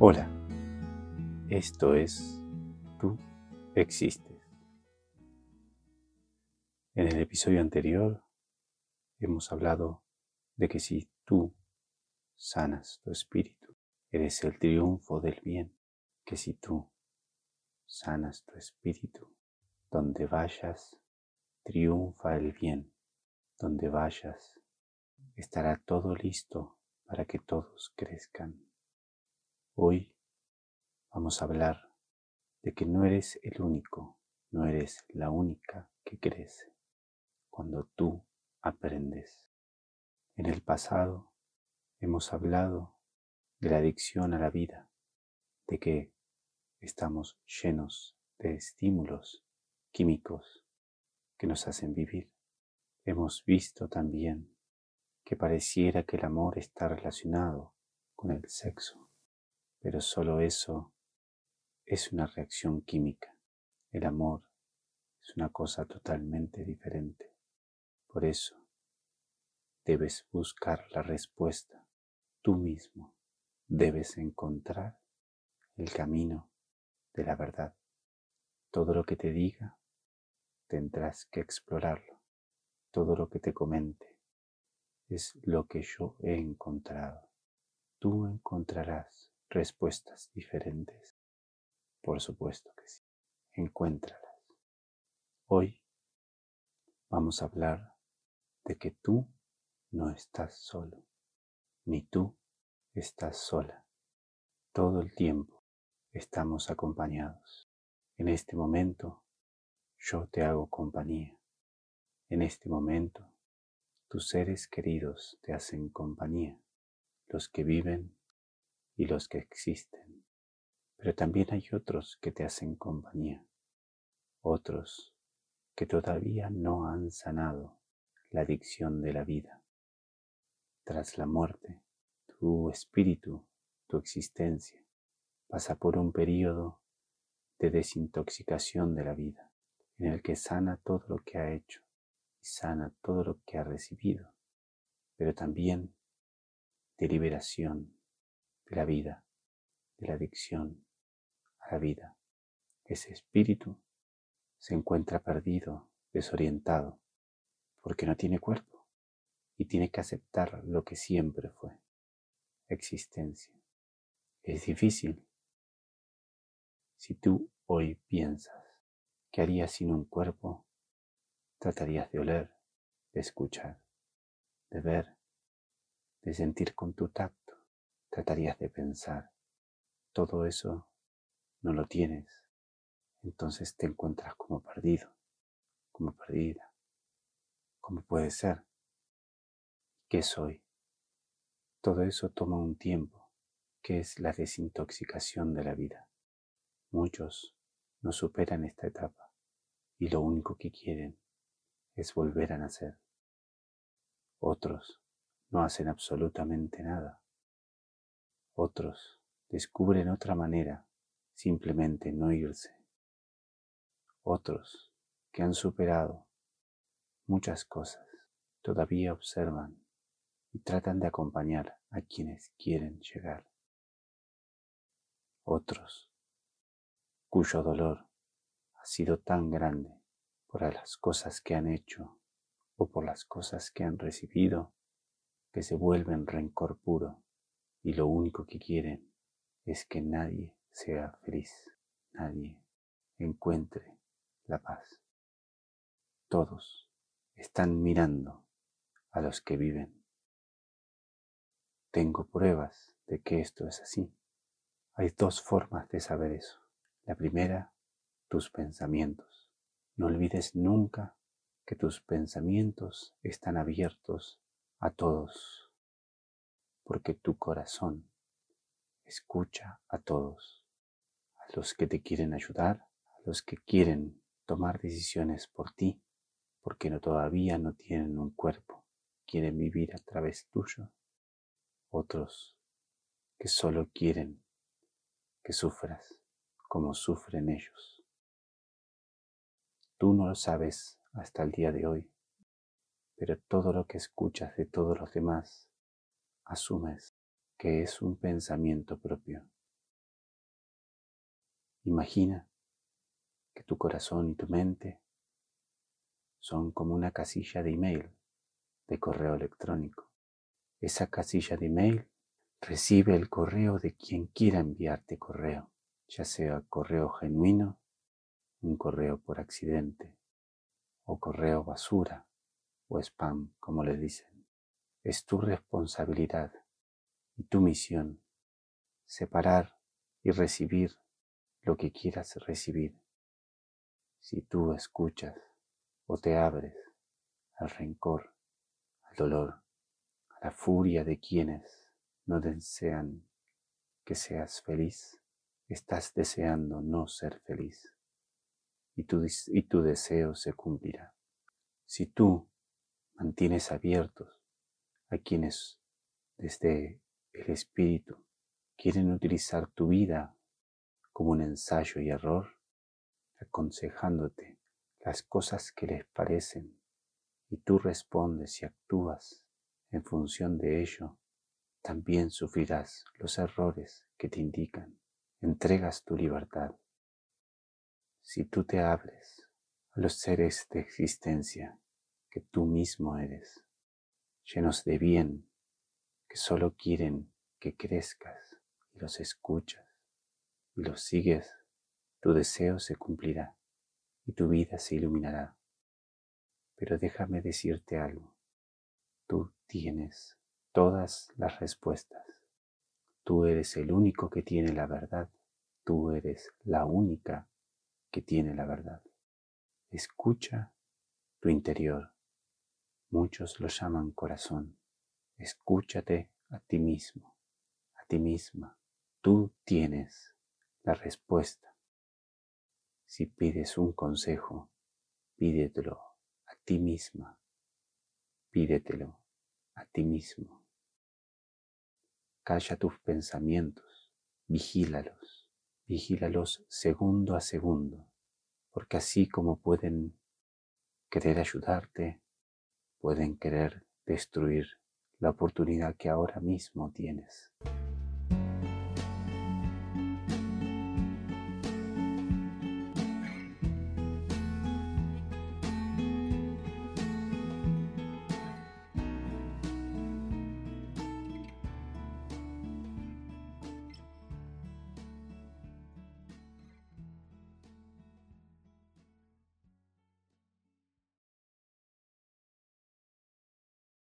Hola, esto es Tú existes. En el episodio anterior hemos hablado de que si tú sanas tu espíritu, eres el triunfo del bien, que si tú sanas tu espíritu, donde vayas, triunfa el bien, donde vayas, estará todo listo para que todos crezcan. Hoy vamos a hablar de que no eres el único, no eres la única que crece cuando tú aprendes. En el pasado hemos hablado de la adicción a la vida, de que estamos llenos de estímulos químicos que nos hacen vivir. Hemos visto también que pareciera que el amor está relacionado con el sexo pero solo eso es una reacción química. El amor es una cosa totalmente diferente. Por eso debes buscar la respuesta tú mismo. Debes encontrar el camino de la verdad. Todo lo que te diga, tendrás que explorarlo. Todo lo que te comente es lo que yo he encontrado. Tú encontrarás respuestas diferentes? Por supuesto que sí. Encuéntralas. Hoy vamos a hablar de que tú no estás solo, ni tú estás sola. Todo el tiempo estamos acompañados. En este momento yo te hago compañía. En este momento tus seres queridos te hacen compañía, los que viven y los que existen, pero también hay otros que te hacen compañía, otros que todavía no han sanado la adicción de la vida. Tras la muerte, tu espíritu, tu existencia, pasa por un periodo de desintoxicación de la vida, en el que sana todo lo que ha hecho y sana todo lo que ha recibido, pero también de liberación de la vida, de la adicción a la vida. Ese espíritu se encuentra perdido, desorientado, porque no tiene cuerpo y tiene que aceptar lo que siempre fue, existencia. Es difícil. Si tú hoy piensas que harías sin un cuerpo, tratarías de oler, de escuchar, de ver, de sentir con tu tacto tratarías de pensar. Todo eso no lo tienes. Entonces te encuentras como perdido, como perdida. ¿Cómo puede ser? ¿Qué soy? Todo eso toma un tiempo, que es la desintoxicación de la vida. Muchos no superan esta etapa y lo único que quieren es volver a nacer. Otros no hacen absolutamente nada otros descubren otra manera, simplemente no irse. Otros que han superado muchas cosas todavía observan y tratan de acompañar a quienes quieren llegar. Otros cuyo dolor ha sido tan grande por las cosas que han hecho o por las cosas que han recibido que se vuelven rencor puro y lo único que quieren es que nadie sea feliz, nadie encuentre la paz. Todos están mirando a los que viven. Tengo pruebas de que esto es así. Hay dos formas de saber eso. La primera, tus pensamientos. No olvides nunca que tus pensamientos están abiertos a todos porque tu corazón escucha a todos, a los que te quieren ayudar, a los que quieren tomar decisiones por ti, porque no, todavía no tienen un cuerpo, quieren vivir a través tuyo, otros que solo quieren que sufras como sufren ellos. Tú no lo sabes hasta el día de hoy, pero todo lo que escuchas de todos los demás asumes que es un pensamiento propio Imagina que tu corazón y tu mente son como una casilla de email, de correo electrónico. Esa casilla de email recibe el correo de quien quiera enviarte correo, ya sea correo genuino, un correo por accidente, o correo basura, o spam, como le dicen. Es tu responsabilidad y tu misión separar y recibir lo que quieras recibir. Si tú escuchas o te abres al rencor, al dolor, a la furia de quienes no desean que seas feliz, estás deseando no ser feliz y tu, y tu deseo se cumplirá. Si tú mantienes abiertos a quienes desde el espíritu quieren utilizar tu vida como un ensayo y error, aconsejándote las cosas que les parecen y tú respondes y actúas en función de ello, también sufrirás los errores que te indican. Entregas tu libertad. Si tú te abres a los seres de existencia que tú mismo eres, llenos de bien, que solo quieren que crezcas y los escuchas y los sigues, tu deseo se cumplirá y tu vida se iluminará. Pero déjame decirte algo. Tú tienes todas las respuestas. Tú eres el único que tiene la verdad. Tú eres la única que tiene la verdad. Escucha tu interior. Muchos lo llaman corazón. Escúchate a ti mismo, a ti misma. Tú tienes la respuesta. Si pides un consejo, pídetelo a ti misma, pídetelo a ti mismo. Calla tus pensamientos, vigílalos, vigílalos segundo a segundo, porque así como pueden querer ayudarte, pueden querer destruir la oportunidad que ahora mismo tienes.